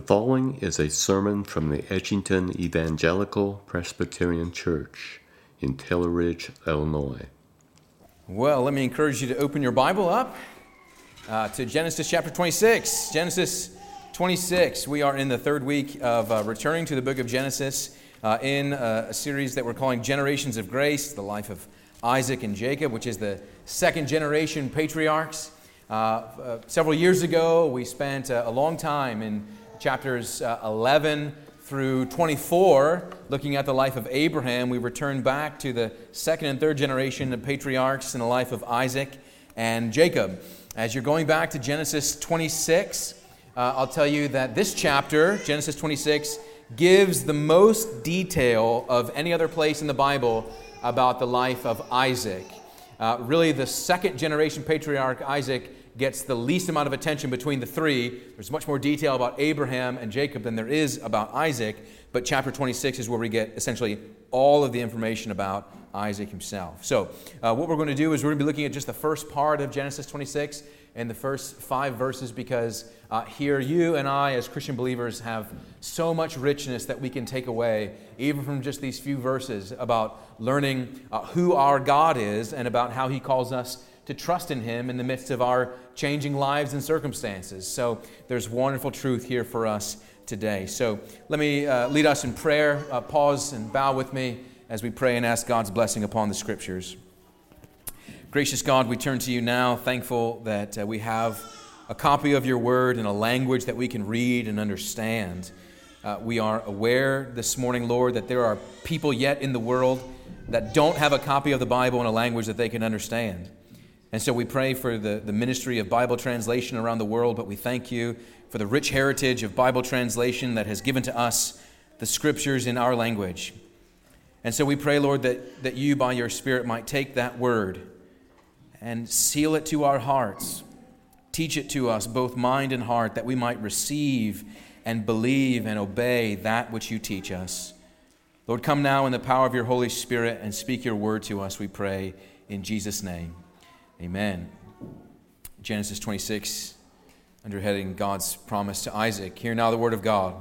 The following is a sermon from the Edgington Evangelical Presbyterian Church in Taylor Ridge, Illinois. Well, let me encourage you to open your Bible up uh, to Genesis chapter 26. Genesis 26. We are in the third week of uh, returning to the book of Genesis uh, in uh, a series that we're calling Generations of Grace, the life of Isaac and Jacob, which is the second generation patriarchs. Uh, uh, several years ago, we spent a long time in chapters uh, 11 through 24, looking at the life of Abraham, we return back to the second and third generation of patriarchs in the life of Isaac and Jacob. As you're going back to Genesis 26, uh, I'll tell you that this chapter, Genesis 26, gives the most detail of any other place in the Bible about the life of Isaac. Uh, really, the second generation patriarch, Isaac, gets the least amount of attention between the three. There's much more detail about Abraham and Jacob than there is about Isaac, but chapter 26 is where we get essentially all of the information about Isaac himself. So, uh, what we're going to do is we're going to be looking at just the first part of Genesis 26 and the first five verses because uh, here you and I, as Christian believers, have so much richness that we can take away, even from just these few verses, about learning uh, who our God is and about how He calls us to trust in Him in the midst of our changing lives and circumstances. So there's wonderful truth here for us today. So let me uh, lead us in prayer. Uh, pause and bow with me as we pray and ask God's blessing upon the Scriptures. Gracious God, we turn to you now, thankful that uh, we have a copy of your word in a language that we can read and understand. Uh, we are aware this morning, Lord, that there are people yet in the world that don't have a copy of the Bible in a language that they can understand. And so we pray for the, the ministry of Bible translation around the world, but we thank you for the rich heritage of Bible translation that has given to us the scriptures in our language. And so we pray, Lord, that, that you, by your Spirit, might take that word and seal it to our hearts. Teach it to us, both mind and heart, that we might receive and believe and obey that which you teach us. Lord, come now in the power of your Holy Spirit and speak your word to us, we pray, in Jesus' name. Amen. Genesis 26, under heading God's promise to Isaac. Hear now the word of God.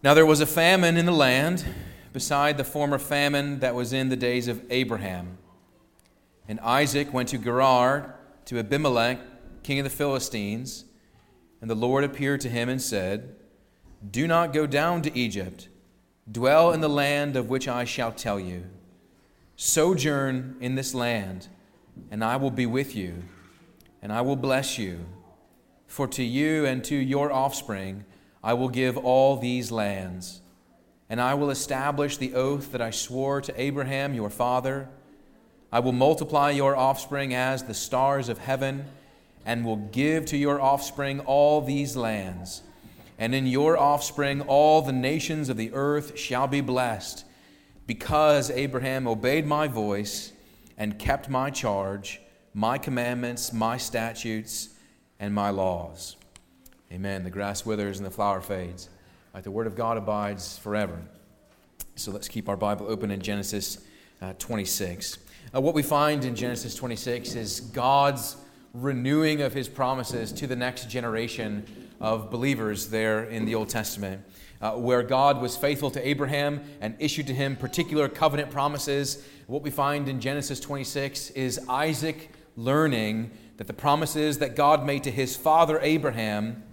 Now there was a famine in the land, beside the former famine that was in the days of Abraham. And Isaac went to Gerar to Abimelech, king of the Philistines. And the Lord appeared to him and said, Do not go down to Egypt. Dwell in the land of which I shall tell you. Sojourn in this land and I will be with you, and I will bless you. For to you and to your offspring I will give all these lands, and I will establish the oath that I swore to Abraham your father. I will multiply your offspring as the stars of heaven, and will give to your offspring all these lands. And in your offspring all the nations of the earth shall be blessed, because Abraham obeyed my voice and kept my charge, my commandments, my statutes, and my laws. Amen. The grass withers and the flower fades, but the word of God abides forever. So let's keep our Bible open in Genesis uh, 26. Uh, what we find in Genesis 26 is God's renewing of his promises to the next generation of believers there in the Old Testament uh, where God was faithful to Abraham and issued to him particular covenant promises. What we find in Genesis 26 is Isaac learning that the promises that God made to his father Abraham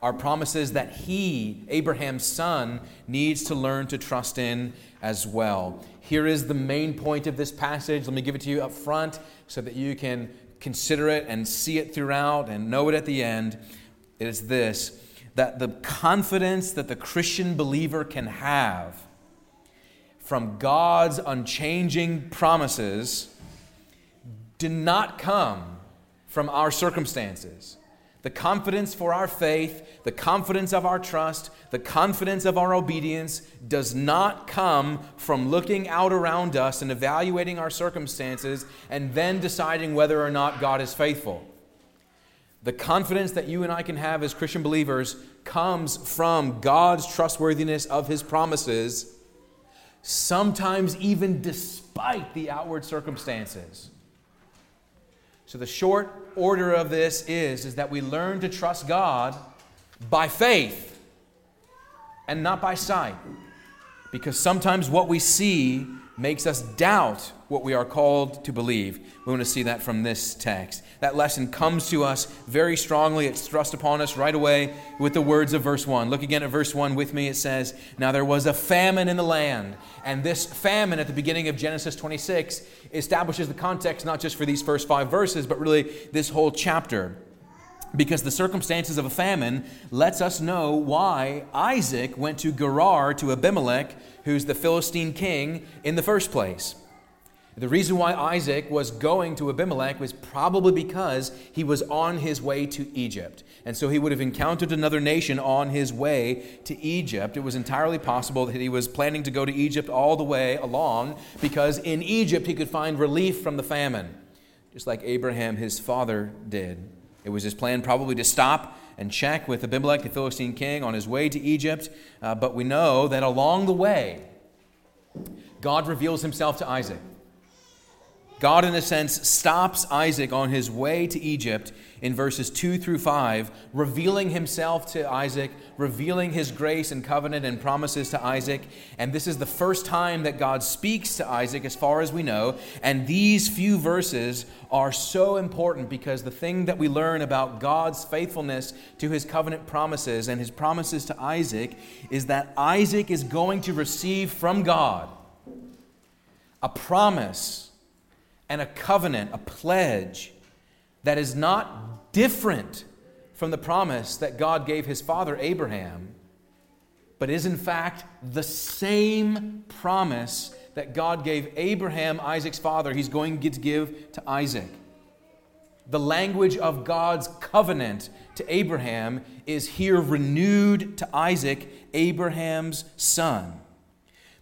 are promises that he, Abraham's son, needs to learn to trust in as well. Here is the main point of this passage. Let me give it to you up front so that you can consider it and see it throughout and know it at the end. It is this that the confidence that the Christian believer can have from God's unchanging promises do not come from our circumstances. The confidence for our faith, the confidence of our trust, the confidence of our obedience does not come from looking out around us and evaluating our circumstances and then deciding whether or not God is faithful. The confidence that you and I can have as Christian believers comes from God's trustworthiness of his promises, sometimes even despite the outward circumstances. So the short order of this is, is that we learn to trust God by faith and not by sight. Because sometimes what we see makes us doubt what we are called to believe. We want to see that from this text. That lesson comes to us very strongly. It's thrust upon us right away with the words of verse 1. Look again at verse 1 with me. It says, Now there was a famine in the land. And this famine at the beginning of Genesis 26 establishes the context not just for these first five verses, but really this whole chapter because the circumstances of a famine lets us know why Isaac went to Gerar to Abimelech, who's the Philistine king, in the first place. The reason why Isaac was going to Abimelech was probably because he was on his way to Egypt. And so he would have encountered another nation on his way to Egypt. It was entirely possible that he was planning to go to Egypt all the way along because in Egypt he could find relief from the famine, just like Abraham, his father, did. It was his plan probably to stop and check with Abimelech, the Philistine king, on his way to Egypt. Uh, but we know that along the way, God reveals himself to Isaac. God, in a sense, stops Isaac on his way to Egypt in verses 2 through 5, revealing himself to Isaac, revealing his grace and covenant and promises to Isaac. And this is the first time that God speaks to Isaac, as far as we know. And these few verses are so important because the thing that we learn about God's faithfulness to his covenant promises and his promises to Isaac is that Isaac is going to receive from God a promise and a covenant, a pledge that is not different from the promise that God gave his father Abraham, but is in fact the same promise that God gave Abraham, Isaac's father, he's going to give to Isaac. The language of God's covenant to Abraham is here renewed to Isaac, Abraham's son.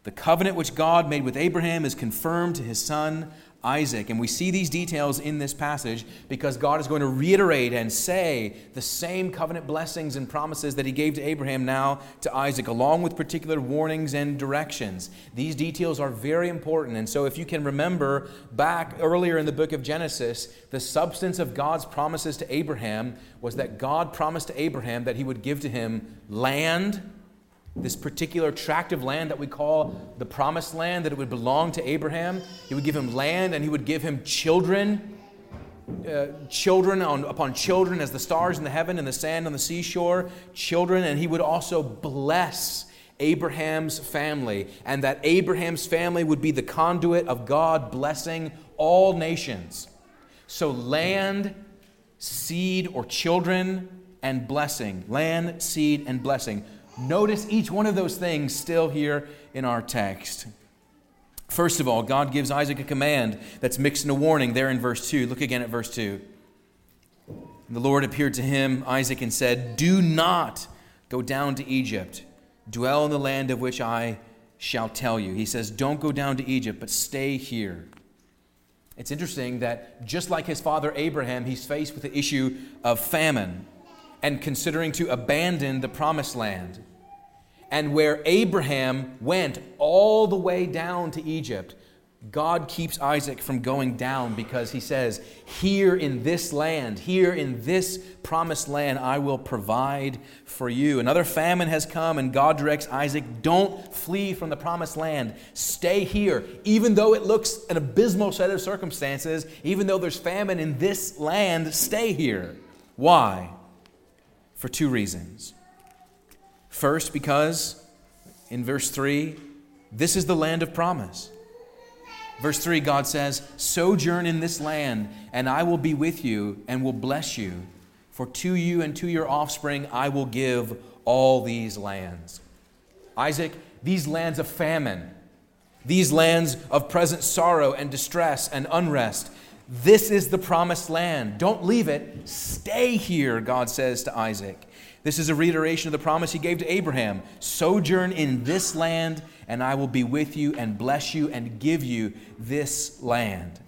The covenant which God made with Abraham is confirmed to his son Isaac. And we see these details in this passage because God is going to reiterate and say the same covenant blessings and promises that he gave to Abraham now to Isaac, along with particular warnings and directions. These details are very important. And so, if you can remember back earlier in the book of Genesis, the substance of God's promises to Abraham was that God promised to Abraham that he would give to him land this particular tract of land that we call the promised land, that it would belong to Abraham. He would give him land and he would give him children, uh, children on, upon children as the stars in the heaven and the sand on the seashore, children, and he would also bless Abraham's family, and that Abraham's family would be the conduit of God blessing all nations. So, land, seed, or children, and blessing. Land, seed, and blessing Notice each one of those things still here in our text. First of all, God gives Isaac a command that's mixed in a warning there in verse 2. Look again at verse 2. The Lord appeared to him, Isaac, and said, Do not go down to Egypt. Dwell in the land of which I shall tell you. He says, Don't go down to Egypt, but stay here. It's interesting that just like his father Abraham, he's faced with the issue of famine and considering to abandon the promised land. And where Abraham went all the way down to Egypt, God keeps Isaac from going down because he says, Here in this land, here in this promised land, I will provide for you. Another famine has come, and God directs Isaac, Don't flee from the promised land. Stay here. Even though it looks an abysmal set of circumstances, even though there's famine in this land, stay here. Why? For two reasons. First, because in verse 3, this is the land of promise. Verse 3, God says, Sojourn in this land, and I will be with you and will bless you. For to you and to your offspring I will give all these lands. Isaac, these lands of famine, these lands of present sorrow and distress and unrest, this is the promised land. Don't leave it. Stay here, God says to Isaac. This is a reiteration of the promise he gave to Abraham Sojourn in this land, and I will be with you and bless you and give you this land.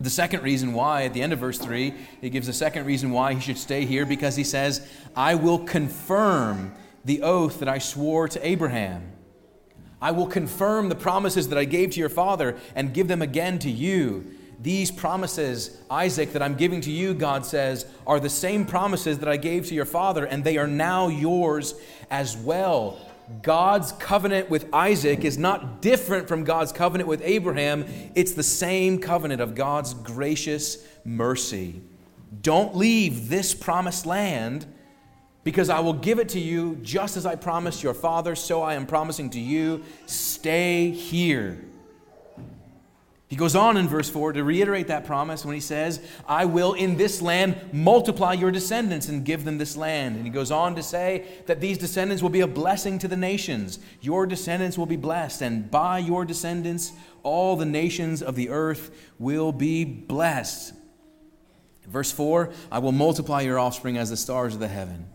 The second reason why, at the end of verse 3, he gives a second reason why he should stay here because he says, I will confirm the oath that I swore to Abraham. I will confirm the promises that I gave to your father and give them again to you These promises, Isaac, that I'm giving to you, God says, are the same promises that I gave to your father, and they are now yours as well. God's covenant with Isaac is not different from God's covenant with Abraham. It's the same covenant of God's gracious mercy. Don't leave this promised land because I will give it to you just as I promised your father, so I am promising to you. Stay here. He goes on in verse 4 to reiterate that promise when he says, I will in this land multiply your descendants and give them this land. And he goes on to say that these descendants will be a blessing to the nations. Your descendants will be blessed, and by your descendants, all the nations of the earth will be blessed. Verse 4 I will multiply your offspring as the stars of the heaven,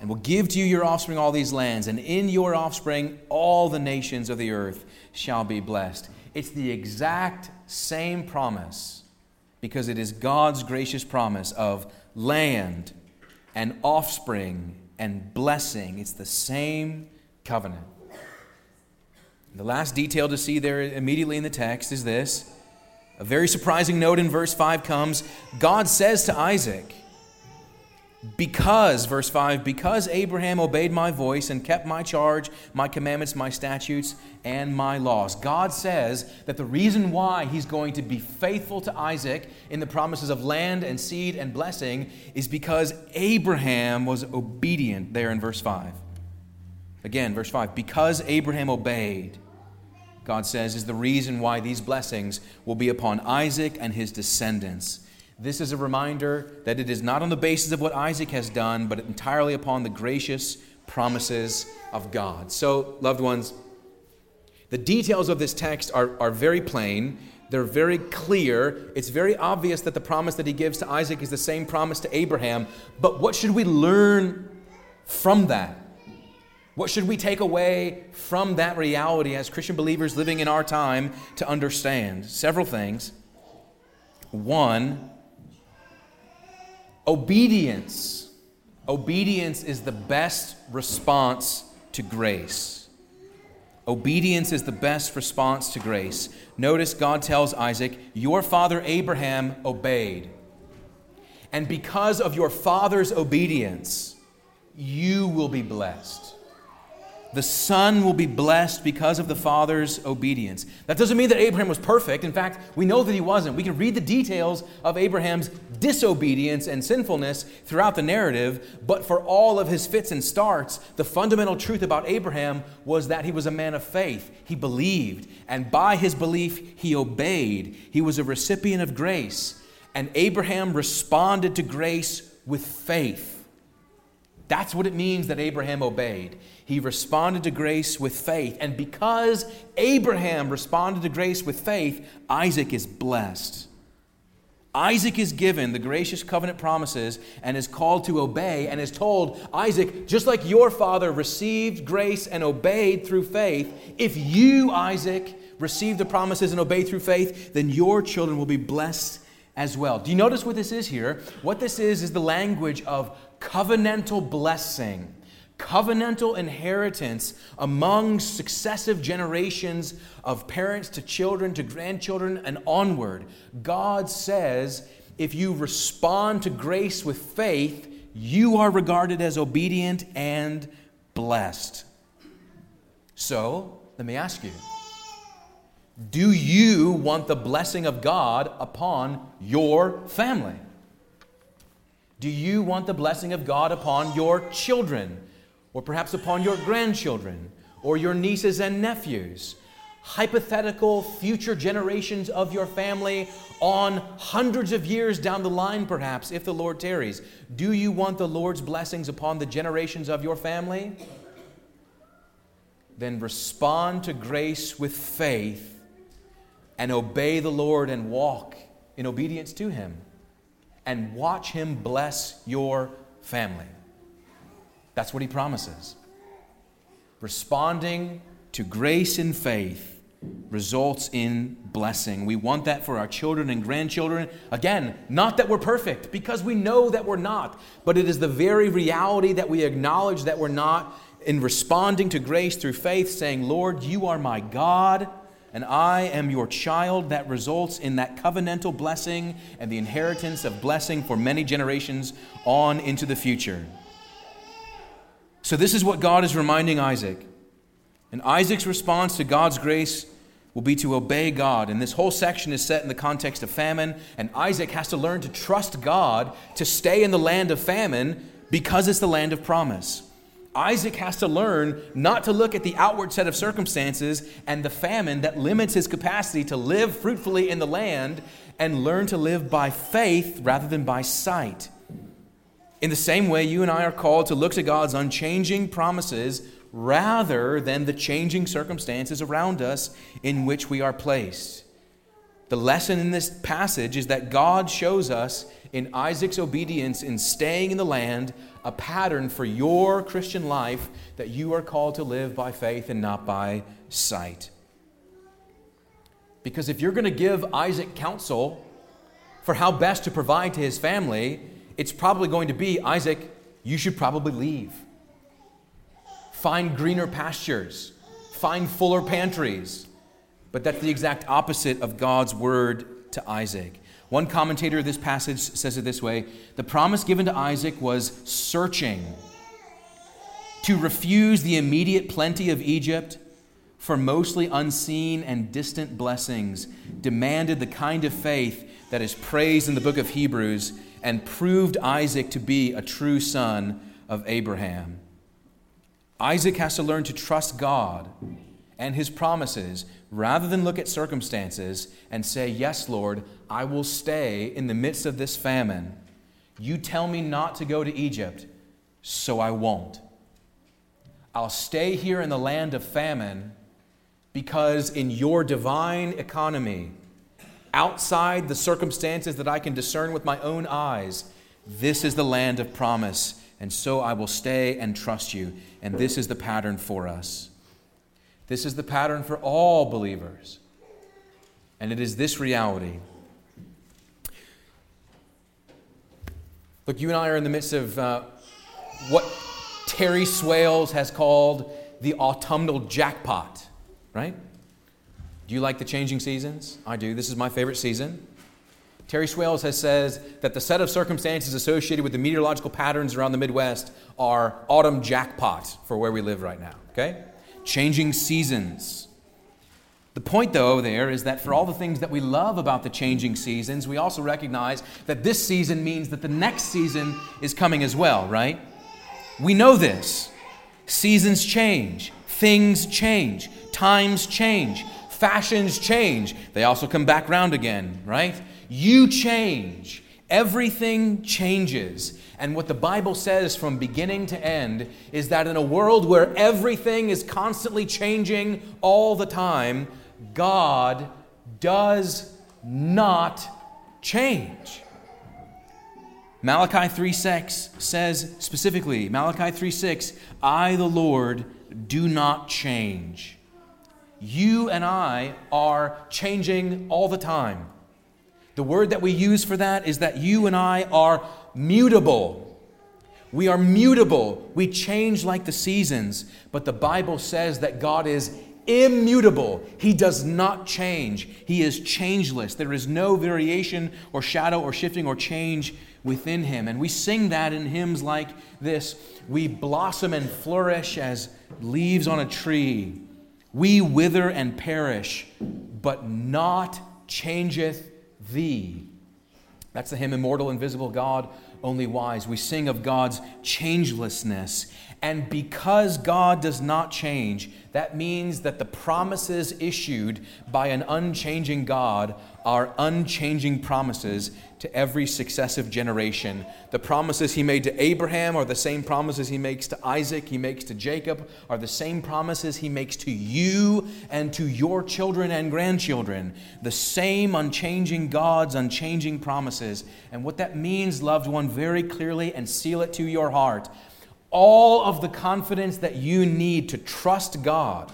and will give to you your offspring all these lands, and in your offspring all the nations of the earth shall be blessed. It's the exact same promise because it is God's gracious promise of land and offspring and blessing. It's the same covenant. The last detail to see there immediately in the text is this. A very surprising note in verse 5 comes God says to Isaac, because, verse 5, because Abraham obeyed my voice and kept my charge, my commandments, my statutes, and my laws. God says that the reason why he's going to be faithful to Isaac in the promises of land and seed and blessing is because Abraham was obedient, there in verse 5. Again, verse 5, because Abraham obeyed, God says, is the reason why these blessings will be upon Isaac and his descendants. This is a reminder that it is not on the basis of what Isaac has done, but entirely upon the gracious promises of God. So, loved ones, the details of this text are, are very plain. They're very clear. It's very obvious that the promise that he gives to Isaac is the same promise to Abraham. But what should we learn from that? What should we take away from that reality as Christian believers living in our time to understand? Several things. One, Obedience. Obedience is the best response to grace. Obedience is the best response to grace. Notice God tells Isaac, Your father Abraham obeyed. And because of your father's obedience, you will be blessed. The son will be blessed because of the father's obedience. That doesn't mean that Abraham was perfect. In fact, we know that he wasn't. We can read the details of Abraham's disobedience and sinfulness throughout the narrative, but for all of his fits and starts, the fundamental truth about Abraham was that he was a man of faith. He believed, and by his belief, he obeyed. He was a recipient of grace, and Abraham responded to grace with faith. That's what it means that Abraham obeyed. He responded to grace with faith. And because Abraham responded to grace with faith, Isaac is blessed. Isaac is given the gracious covenant promises and is called to obey and is told, Isaac, just like your father received grace and obeyed through faith, if you, Isaac, receive the promises and obey through faith, then your children will be blessed as well. Do you notice what this is here? What this is is the language of covenantal blessing, covenantal inheritance among successive generations of parents to children to grandchildren and onward. God says if you respond to grace with faith, you are regarded as obedient and blessed. So, let me ask you do you want the blessing of God upon your family? Do you want the blessing of God upon your children, or perhaps upon your grandchildren, or your nieces and nephews? Hypothetical future generations of your family on hundreds of years down the line, perhaps, if the Lord tarries. Do you want the Lord's blessings upon the generations of your family? Then respond to grace with faith and obey the Lord and walk in obedience to Him and watch Him bless your family. That's what He promises. Responding to grace and faith results in blessing. We want that for our children and grandchildren. Again, not that we're perfect, because we know that we're not, but it is the very reality that we acknowledge that we're not in responding to grace through faith, saying, Lord, you are my God and I am your child, that results in that covenantal blessing and the inheritance of blessing for many generations on into the future. So, this is what God is reminding Isaac. And Isaac's response to God's grace will be to obey God. And this whole section is set in the context of famine, and Isaac has to learn to trust God to stay in the land of famine because it's the land of promise. Isaac has to learn not to look at the outward set of circumstances and the famine that limits his capacity to live fruitfully in the land and learn to live by faith rather than by sight. In the same way, you and I are called to look to God's unchanging promises rather than the changing circumstances around us in which we are placed. The lesson in this passage is that God shows us in Isaac's obedience in staying in the land a pattern for your Christian life that you are called to live by faith and not by sight. Because if you're going to give Isaac counsel for how best to provide to his family, it's probably going to be Isaac, you should probably leave. Find greener pastures, find fuller pantries. But that's the exact opposite of God's word to Isaac. One commentator of this passage says it this way The promise given to Isaac was searching. To refuse the immediate plenty of Egypt for mostly unseen and distant blessings demanded the kind of faith that is praised in the book of Hebrews and proved Isaac to be a true son of Abraham. Isaac has to learn to trust God and his promises rather than look at circumstances and say, Yes, Lord, I will stay in the midst of this famine. You tell me not to go to Egypt, so I won't. I'll stay here in the land of famine because in your divine economy, outside the circumstances that I can discern with my own eyes, this is the land of promise, and so I will stay and trust you. And this is the pattern for us. This is the pattern for all believers. And it is this reality. Look, you and I are in the midst of uh, what Terry Swails has called the autumnal jackpot, right? Do you like the changing seasons? I do. This is my favorite season. Terry Swails has says that the set of circumstances associated with the meteorological patterns around the Midwest are autumn jackpot for where we live right now, okay? Changing seasons. The point, though, there is that for all the things that we love about the changing seasons, we also recognize that this season means that the next season is coming as well, right? We know this. Seasons change, things change, times change, fashions change. They also come back round again, right? You change. Everything changes. And what the Bible says from beginning to end is that in a world where everything is constantly changing all the time, God does not change. Malachi 3:6 says specifically, Malachi 3:6, I the Lord do not change. You and I are changing all the time. The word that we use for that is that you and I are mutable. We are mutable. We change like the seasons. But the Bible says that God is immutable. He does not change. He is changeless. There is no variation or shadow or shifting or change within him. And we sing that in hymns like this We blossom and flourish as leaves on a tree. We wither and perish, but not changeth thee. That's the hymn, Immortal, Invisible God only wise. We sing of God's changelessness. And because God does not change, that means that the promises issued by an unchanging God are unchanging promises to every successive generation. The promises he made to Abraham are the same promises he makes to Isaac, he makes to Jacob, are the same promises he makes to you and to your children and grandchildren. The same unchanging God's unchanging promises. And what that means, loved one, very clearly and seal it to your heart. All of the confidence that you need to trust God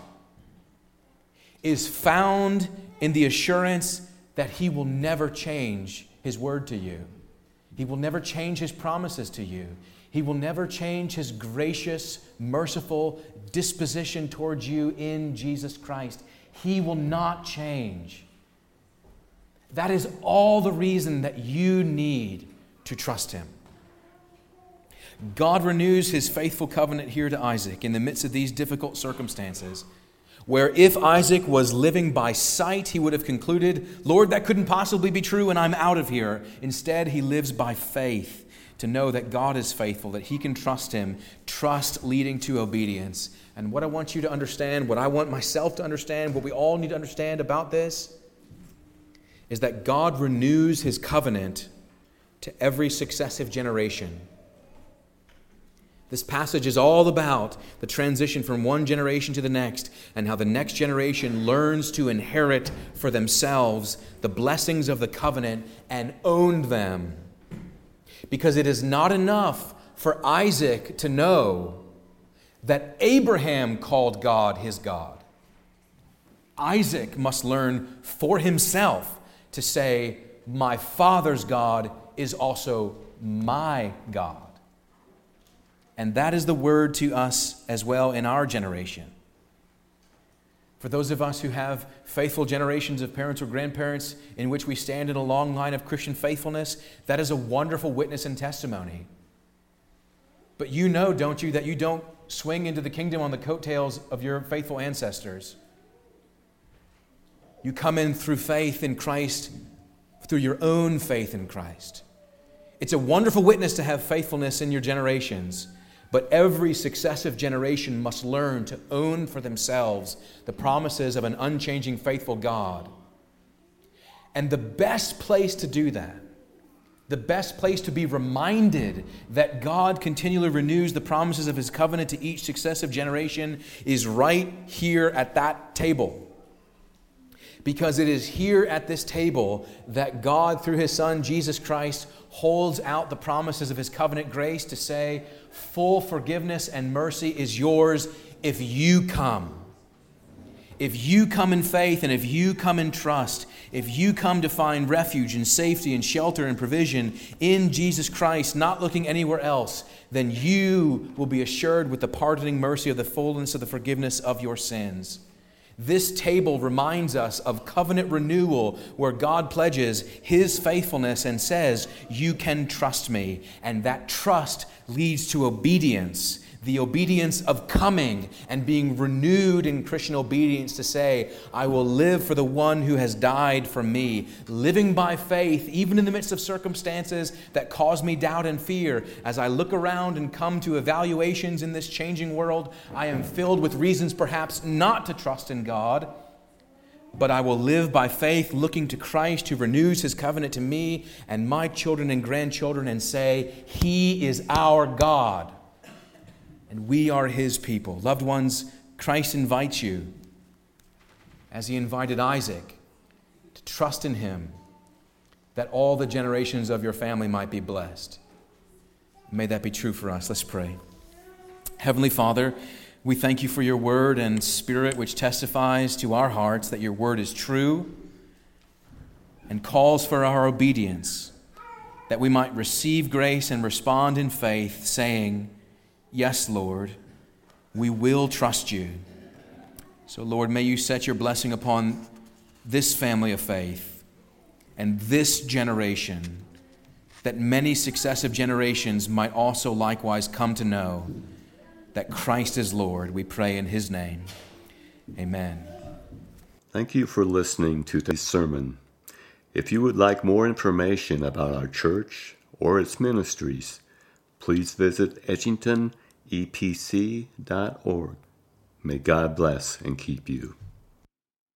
is found in the assurance that He will never change His word to you. He will never change His promises to you. He will never change His gracious, merciful disposition towards you in Jesus Christ. He will not change. That is all the reason that you need to trust Him. God renews His faithful covenant here to Isaac in the midst of these difficult circumstances where if Isaac was living by sight, he would have concluded, Lord, that couldn't possibly be true, and I'm out of here. Instead, he lives by faith to know that God is faithful, that he can trust him, trust leading to obedience. And what I want you to understand, what I want myself to understand, what we all need to understand about this, is that God renews his covenant to every successive generation. This passage is all about the transition from one generation to the next and how the next generation learns to inherit for themselves the blessings of the covenant and own them. Because it is not enough for Isaac to know that Abraham called God his God. Isaac must learn for himself to say, My father's God is also my God. And that is the word to us as well in our generation. For those of us who have faithful generations of parents or grandparents in which we stand in a long line of Christian faithfulness, that is a wonderful witness and testimony. But you know, don't you, that you don't swing into the kingdom on the coattails of your faithful ancestors. You come in through faith in Christ, through your own faith in Christ. It's a wonderful witness to have faithfulness in your generations. But every successive generation must learn to own for themselves the promises of an unchanging, faithful God. And the best place to do that, the best place to be reminded that God continually renews the promises of his covenant to each successive generation, is right here at that table. Because it is here at this table that God, through his Son, Jesus Christ, holds out the promises of his covenant grace to say, full forgiveness and mercy is yours if you come. If you come in faith and if you come in trust, if you come to find refuge and safety and shelter and provision in Jesus Christ, not looking anywhere else, then you will be assured with the pardoning mercy of the fullness of the forgiveness of your sins. This table reminds us of covenant renewal where God pledges his faithfulness and says, You can trust me. And that trust leads to obedience the obedience of coming and being renewed in Christian obedience to say, I will live for the one who has died for me, living by faith, even in the midst of circumstances that cause me doubt and fear. As I look around and come to evaluations in this changing world, I am filled with reasons perhaps not to trust in God. But I will live by faith, looking to Christ who renews his covenant to me and my children and grandchildren, and say, He is our God and we are his people. Loved ones, Christ invites you, as he invited Isaac, to trust in him that all the generations of your family might be blessed. May that be true for us. Let's pray. Heavenly Father, we thank you for your word and spirit which testifies to our hearts that your word is true and calls for our obedience, that we might receive grace and respond in faith, saying, Yes, Lord, we will trust you. So, Lord, may you set your blessing upon this family of faith and this generation, that many successive generations might also likewise come to know that Christ is Lord. We pray in his name. Amen. Thank you for listening to this sermon. If you would like more information about our church or its ministries, please visit Edgington epc.org. May God bless and keep you.